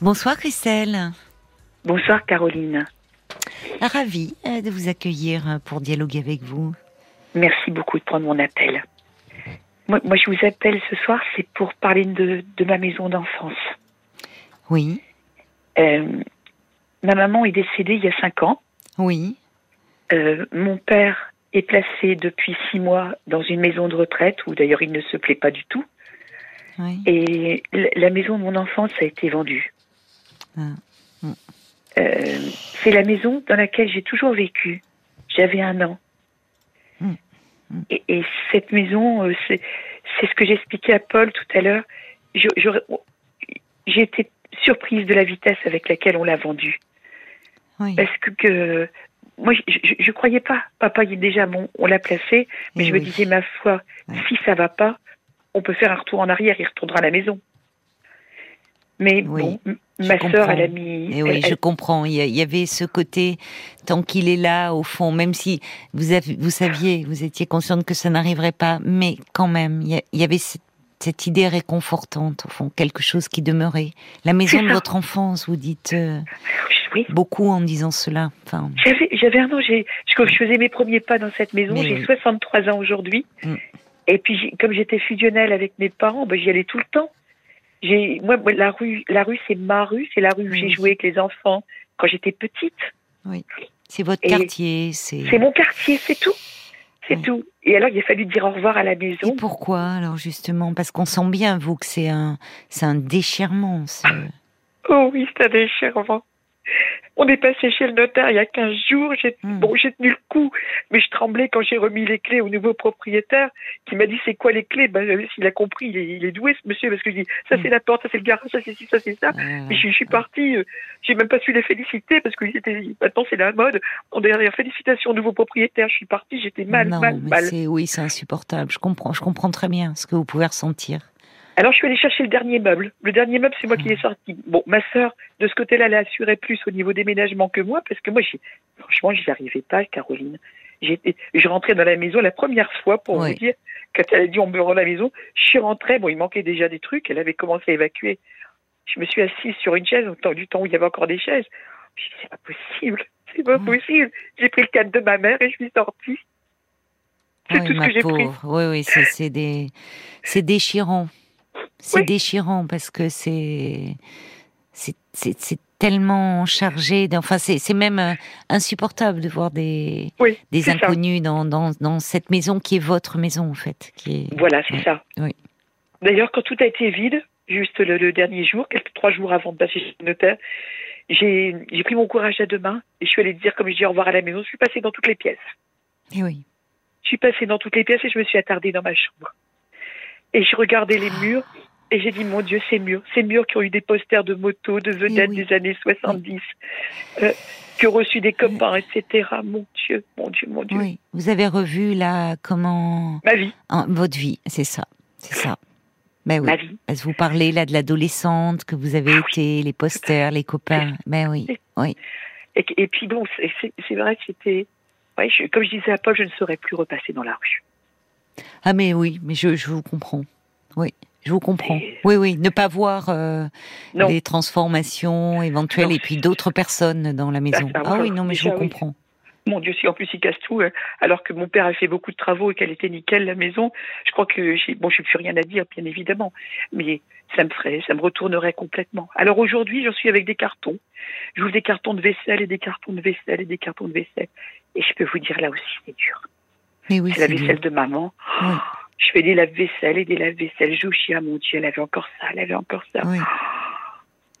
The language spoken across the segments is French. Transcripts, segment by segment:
Bonsoir Christelle. Bonsoir Caroline. Ravie euh, de vous accueillir euh, pour dialoguer avec vous. Merci beaucoup de prendre mon appel. Moi, moi je vous appelle ce soir, c'est pour parler de, de ma maison d'enfance. Oui, Euh, ma maman est décédée il y a cinq ans. oui, Euh, mon père est placé depuis six mois dans une maison de retraite où d'ailleurs il ne se plaît pas du tout. oui. Et la maison de mon enfance a été vendue. Ah. Euh, c'est la maison dans laquelle j'ai toujours vécu. J'avais un an. Mm. Mm. Et, et cette maison, euh, c'est ce que j'expliquais à Paul tout à l'heure. J'aurais- J'ai été surprise de la vitesse avec laquelle on l'a vendue. oui. Parce que, que moi, je, je croyais pas. Papa, il est déjà bon, on l'a placé, mais Eh je me disais, ma foi, Ouais. si ça va pas, on peut faire un retour en arrière, il retournera à la maison. Mais Oui, bon, ma sœur, elle a mis. Et oui, elle- je elle- comprends. Il y, avait ce côté, tant qu'il est là, au fond, même si vous, avez, vous saviez, vous étiez consciente que ça n'arriverait pas, mais quand même, il y, avait cette, cette idée réconfortante, au fond, quelque chose qui demeurait. La maison de votre enfance, vous dites euh, Oui, beaucoup en disant cela. Enfin, j'avais, un an, je, faisais mes premiers pas dans cette maison, Mais j'ai oui. 63 ans aujourd'hui. Mm. Et puis, comme j'étais fusionnelle avec mes parents, ben, j'y allais tout le temps. J'ai, moi, la rue, la rue, c'est ma rue, c'est la rue où j'ai Oui. joué avec les enfants quand j'étais petite. c'est votre Et quartier, c'est. C'est mon quartier, c'est tout. C'est Oui. tout. Et alors, il a fallu dire au revoir à la Et maison. pourquoi alors justement? Parce qu'on sent bien vous que c'est un, c'est un déchirement. ce- Oh oui, c'est un déchirement. On est passé chez le notaire il y a 15 jours. J'ai, Hmm. bon, j'ai tenu le coup, mais je tremblais quand j'ai remis les clés au nouveau propriétaire qui m'a dit c'est quoi les clés? Ben, euh, S'il a compris, il est, il est doué ce monsieur parce que je dis ça Hmm. c'est la porte, ça c'est le garage, ça c'est ci, ça c'est ça. Euh, Mais je, je suis partie, euh, j'ai même pas su les féliciter parce que c'était, maintenant c'est la mode. On derrière félicitations au nouveau propriétaire, je suis partie, j'étais mal, non, mal, mais mal. c'est oui, c'est insupportable. Je comprends, je comprends très bien ce que vous pouvez ressentir. Alors je suis allée chercher le dernier meuble. Le dernier meuble, c'est moi qui l'ai sorti. Bon, ma sœur, de ce côté-là, elle assurait plus au niveau déménagement que moi, parce que moi, franchement, j'y arrivais pas, Caroline. J'étais, je rentrais dans la maison la première fois, pour Oui. vous dire, quand elle a dit on me rend la maison, je suis rentrée, bon, il manquait déjà des trucs, elle avait commencé à évacuer. Je me suis assise sur une chaise, au temps du temps où il y avait encore des chaises. Je dit, c'est pas possible, c'est pas Oui. possible. J'ai pris le cadre de ma mère et je suis sortie. C'est oui, tout ce que j'ai pris. Oui, oui, c'est, c'est des, c'est déchirant. C'est Oui. déchirant parce que c'est, c'est, tellement chargé. Enfin, c'est, c'est même euh, insupportable de voir des, Oui, des inconnus dans, dans, dans cette maison qui est votre maison en fait, qui est. Voilà, c'est Ouais, ça. oui. D'ailleurs, quand tout a été vide, juste le, le dernier jour, quelques trois jours avant de passer chez le notaire, j'ai j'ai pris mon courage à deux mains et je suis allée dire, comme je dis au revoir à la maison, je suis passée dans toutes les pièces. Et oui. Je suis passée dans toutes les pièces et je me suis attardée dans ma chambre. Et je regardais les murs et j'ai dit, mon Dieu, ces murs, ces murs qui ont eu des posters de motos, de vedettes oui. des années 70, euh, qui ont reçu des copains, etc. Mon Dieu, mon Dieu, mon Dieu. Oui. Vous avez revu là comment? Ma vie, en- votre vie, c'est ça, c'est ça. Ben oui. ma vie. Parce que vous parlez là de l'adolescente que vous avez Ah oui. été, les posters, les copains? Ben oui, oui. Et, et puis bon, c'est- vrai que c'était... Ouais, je- comme je disais à Paul, je ne saurais plus repasser dans la rue. Ah mais oui, mais je, je vous comprends. Oui, je vous comprends. Oui, oui, ne pas voir euh, les transformations éventuelles Non, et puis d'autres personnes dans la maison. Ah voilà. oui, non, mais je vous oui. comprends. Mon Dieu, si en plus il casse tout, euh, alors que mon père a fait beaucoup de travaux et qu'elle était nickel la maison, je crois que j'ai bon, j'ai plus rien à dire, bien évidemment, mais ça me ferait, ça me retournerait complètement. Alors aujourd'hui, j'en suis avec des cartons. J'ouvre des cartons de vaisselle et des cartons de vaisselle et des cartons de vaisselle. Et je peux vous dire là aussi, c'est dur. Mais oui, c'est la vaisselle de maman. Oui. Je fais des lave-vaisselle et des lave-vaisselle. À mon Dieu, elle avait encore ça, elle avait encore ça. Oui.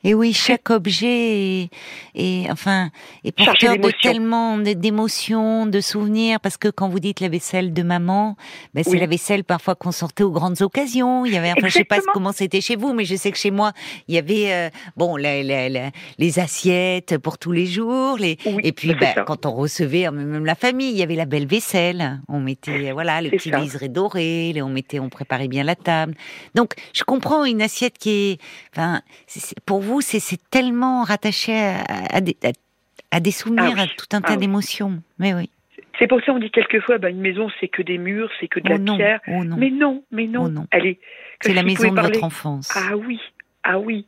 Et oui, chaque objet est, est- enfin, est porteur de tellement d'émotions, de souvenirs, parce que quand vous dites la vaisselle de maman, ben c'est Oui. la vaisselle parfois qu'on sortait aux grandes occasions. Il y avait, enfin, je sais pas comment c'était chez vous, mais je sais que chez moi, il y avait, euh, bon, la- la- la- les assiettes pour tous les jours, les, Oui, et puis ben, quand on recevait même la famille, il y avait la belle vaisselle. On mettait, voilà, le petit liseré doré, on mettait, on préparait bien la table. Donc, je comprends une assiette qui est, enfin, pour vous, c'est c'est tellement rattaché à, à des, à- à des souvenirs, Ah oui. à tout un tas Ah oui. d'émotions. Mais oui. C'est pour ça on dit quelquefois, bah, une maison c'est que des murs, c'est que de Oh la non, pierre. oh non. Mais non, mais non. Oh non. Elle est. C'est la maison de parler- votre enfance. Ah oui, ah oui.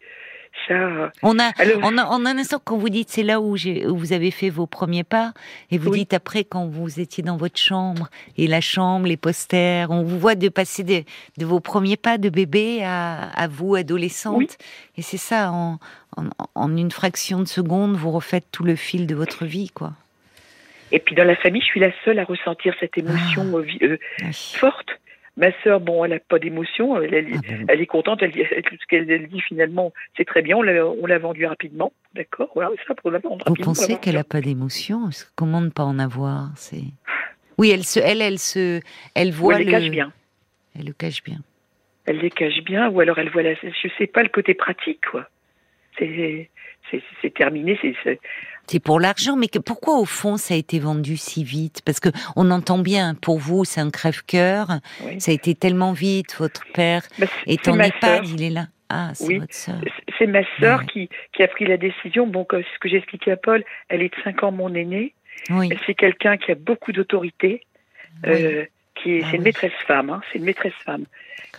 Ça. On a, on a, en un instant, quand vous dites c'est là où, où, vous avez fait vos premiers pas, et vous dites après quand vous étiez dans votre chambre, et la chambre, les posters, on vous voit de passer de, de vos premiers pas de bébé à, à vous, adolescente. Et c'est ça, en, en, une fraction de seconde, vous refaites tout le fil de votre vie, quoi. Et puis dans la famille, je suis la seule à ressentir cette émotion ah. euh, euh, forte. Ma sœur, bon, elle n'a pas d'émotion, elle, ah elle, est contente, elle, tout ce qu'elle dit finalement, c'est très bien, on l'a vendu rapidement, d'accord Voilà, ça pour la vendre Vous pensez qu'elle n'a pas d'émotion Comment ne pas en avoir C'est Oui, elle se, elle, elle se, elle voit elle le... cache bien. Elle le cache bien. Elle les cache bien, ou alors elle voit, la... je sais pas, le côté pratique, quoi. C'est terminé, c'est pour l'argent, mais que, pourquoi au fond ça a été vendu si vite? Parce que on entend bien, pour vous c'est un crève-cœur, ça a été tellement vite, votre père bah, est en EHPAD, il est là. Ah, c'est votre sœur. C'est ma sœur qui, qui a pris la décision. Bon, ce que j'ai expliqué à Paul, elle est de 5 ans mon aînée. Oui. C'est quelqu'un qui a beaucoup d'autorité. Euh, qui ah c'est une maîtresse femme, hein, c'est une maîtresse femme.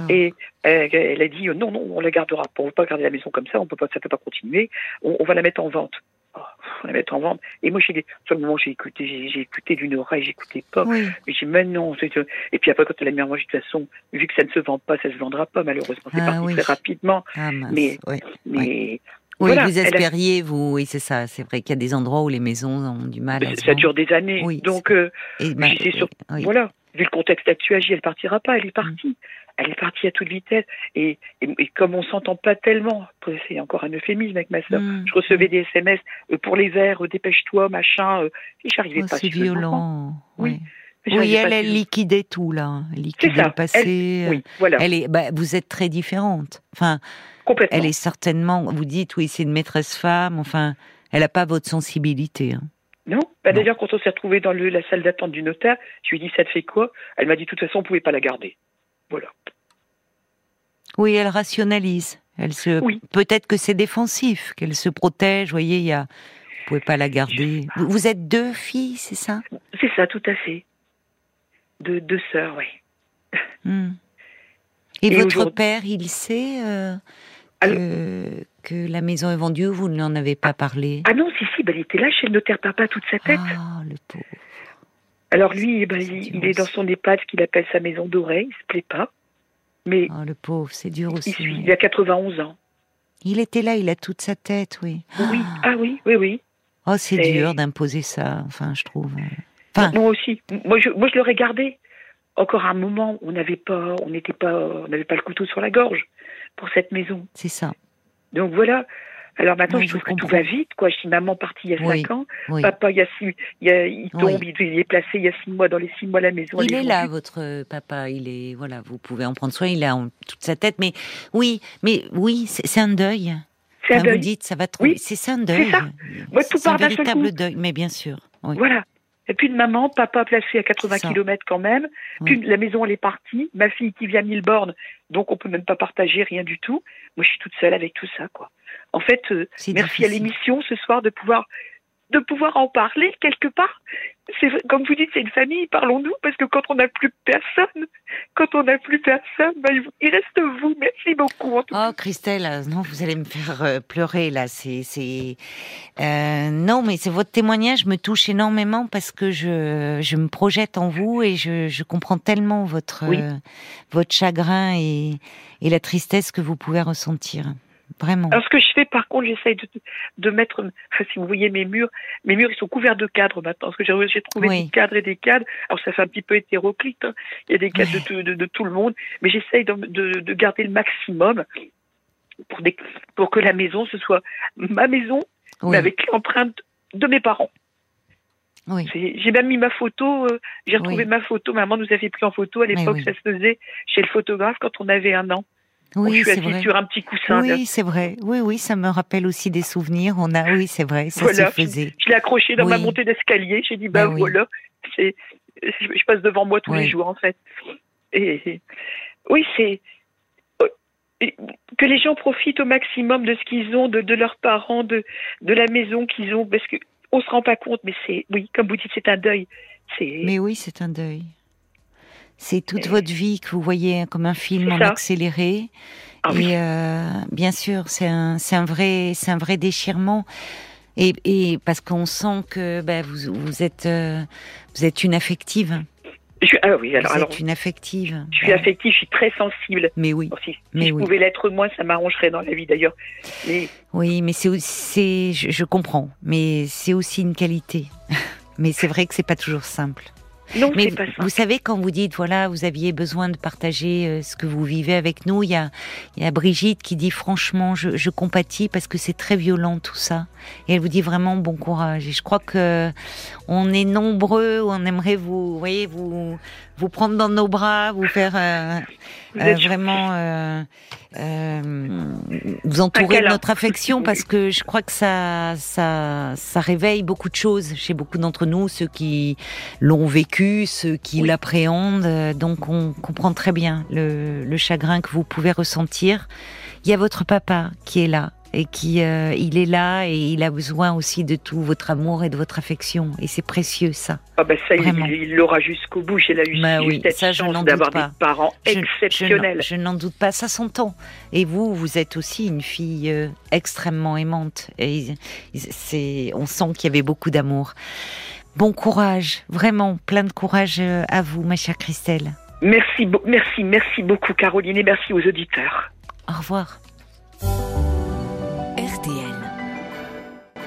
Et euh, elle a dit non, non, on la gardera pas, on ne peut pas garder la maison comme ça, on peut pas, ça peut pas continuer, on, on va la mettre en vente. Oh, on la mettre en vente. Et moi, j'ai, sur le moment, j'ai écouté, j'ai, écouté d'une oreille, j'écoutais pas. Oui. Mais j'ai mais non. Et puis après, quand elle a mis en vente, de toute façon, vu que ça ne se vend pas, ça se vendra pas, malheureusement. C'est ah, parti très rapidement. Ah, mais, mais, oui, vous espériez, vous, oui, c'est ça. C'est vrai qu'il y a des endroits où les maisons ont du mal. À ça dure des années. Oui, Donc, euh, bah, sûr, voilà. Vu le contexte actuel, elle partira pas. Elle est partie. Mm elle est partie à toute vitesse. Et, et, comme on s'entend pas tellement, c'est encore un euphémisme avec ma soeur, hmm. je recevais des SMS euh, pour les verres, euh, dépêche-toi, machin, euh, et j'arrivais oh, pas. C'est violent. Oui. Oui, elle, elle liquidait tout là, elle liquidait le passé. oui, voilà. Elle est, bah, vous êtes très différente. Enfin, Complètement. elle est certainement. Vous dites oui, c'est une maîtresse femme. Enfin, elle n'a pas votre sensibilité. Hein. Non. Bah, D'ailleurs, quand on s'est retrouvé dans le, la salle d'attente du notaire, je lui ai dit ça te fait quoi? Elle m'a dit de toute façon, on pouvait pas la garder. Voilà. Oui, elle rationalise. Elle se. Peut-être que c'est défensif, qu'elle se protège. Vous voyez, il y a. Vous pouvez pas la garder. Vous êtes deux filles, c'est ça? C'est ça, tout à fait. De, deux sœurs, oui. Hmm. Et, votre père, il sait euh, que, la maison est vendue ou vous ne lui en avez pas parlé? Ah non, si, si, ben, il était là chez le notaire papa toute sa tête. Ah, le pauvre. Alors lui, ben, il, est dans son EHPAD, ce qu'il appelle sa maison dorée, il se plaît pas. Mais oh, le pauvre, c'est dur aussi. Il, a 91 ans. Il était là, il a toute sa tête, oui. Oui, ah, ah oui, oui, oui. Oh, c'est dur d'imposer ça, enfin, je trouve. Enfin... Moi aussi. Moi, je, moi, je l'aurais gardé. Encore un moment, on n'avait pas, on n'était pas, on n'avait pas le couteau sur la gorge pour cette maison. C'est ça. Donc voilà. Alors maintenant, je trouve que tout va vite, quoi. Je suis maman partie il y a cinq ans. Papa, il, y a six, il, tombe, il, est placé il y a six mois, dans les six mois à la maison. Il est là, votre papa. Il est, voilà, vous pouvez en prendre soin. Il a toute sa tête. Mais oui, mais oui, c'est un deuil. C'est un deuil. Vous dites, ça va trop. Oui. C'est un deuil. C'est un véritable deuil, mais bien sûr. Voilà. Et puis de maman, papa placé à 80 km quand même. Puis la maison, elle est partie. Ma fille qui vit à Milborne, donc on peut même pas partager rien du tout. Moi, je suis toute seule avec tout ça, quoi. En fait, euh, merci à l'émission ce soir de pouvoir de pouvoir en parler quelque part. C'est comme vous dites, c'est une famille. Parlons-nous parce que quand on n'a plus personne, quand on n'a plus personne, ben, il reste vous. Merci beaucoup. oh, Christelle, euh, non, vous allez me faire euh, pleurer là. C'est, c'est non, mais c'est votre témoignage me touche énormément parce que je, je me projette en vous et je, je comprends tellement votre votre chagrin et, et la tristesse que vous pouvez ressentir. Vraiment. Alors, ce que je fais, par contre, j'essaye de, de mettre, si vous voyez mes murs, mes murs, ils sont couverts de cadres maintenant, parce que j'ai trouvé des cadres et des cadres. Alors, ça fait un petit peu hétéroclite, hein. il y a des cadres de, de, de, tout le monde, mais j'essaye de, de, garder le maximum pour, des, pour que la maison, ce soit ma maison, mais avec l'empreinte de mes parents. Oui. J'ai même mis ma photo, euh, j'ai retrouvé ma photo, maman nous avait pris en photo, à l'époque ça se faisait chez le photographe quand on avait un an. Oui, c'est vrai. sur un petit coussin. Oui, c'est vrai. Oui, oui, ça me rappelle aussi des souvenirs. On a, oui, c'est vrai, ça se faisait. Je, l'ai accroché dans ma montée d'escalier. J'ai dit, bah ben voilà, c'est, je passe devant moi tous les jours en fait. Et oui, c'est que les gens profitent au maximum de ce qu'ils ont, de, de, leurs parents, de, de la maison qu'ils ont, parce que on se rend pas compte, mais c'est, oui, comme vous dites, c'est un deuil. Mais oui, c'est un deuil. C'est toute votre vie que vous voyez comme un film en accéléré. Ah et euh, bien sûr, c'est un, vrai, c'est un vrai déchirement. Et, et parce qu'on sent que bah, vous, vous êtes, euh, vous êtes une affective. Je, ah oui, alors, vous êtes une affective. Je suis affective, je suis très sensible. Mais oui. si, mais je pouvais l'être moins, ça m'arrangerait dans la vie d'ailleurs. Mais... Oui, mais c'est, c'est, je, je comprends, mais c'est aussi une qualité. mais c'est vrai que c'est pas toujours simple. Non, mais pas ça. vous savez quand vous dites voilà vous aviez besoin de partager euh, ce que vous vivez avec nous, il y a, il y a Brigitte qui dit franchement je, je compatis parce que c'est très violent tout ça et elle vous dit vraiment bon courage et je crois que on est nombreux, on aimerait vous, voyez vous vous prendre dans nos bras, vous faire euh, euh, vraiment euh, vous entourer de notre affection parce que je crois que ça, ça, ça réveille beaucoup de choses chez beaucoup d'entre nous, ceux qui l'ont vécu, ceux qui l'appréhendent. Donc on comprend très bien le, le chagrin que vous pouvez ressentir. Il y a votre papa qui est là et qui euh, il est là et il a besoin aussi de tout votre amour et de votre affection et c'est précieux ça. Ah ben ça il l'aura jusqu'au bout. J'ai eu bah oui, ça, chance d'avoir des parents je, exceptionnels. Je, n'en doute pas, ça s'entend. Et vous, vous êtes aussi une fille euh, extrêmement aimante et c'est on sent qu'il y avait beaucoup d'amour. Bon courage, vraiment plein de courage euh, à vous, ma chère Christelle. Merci, merci, merci beaucoup, Caroline, et merci aux auditeurs. Au revoir.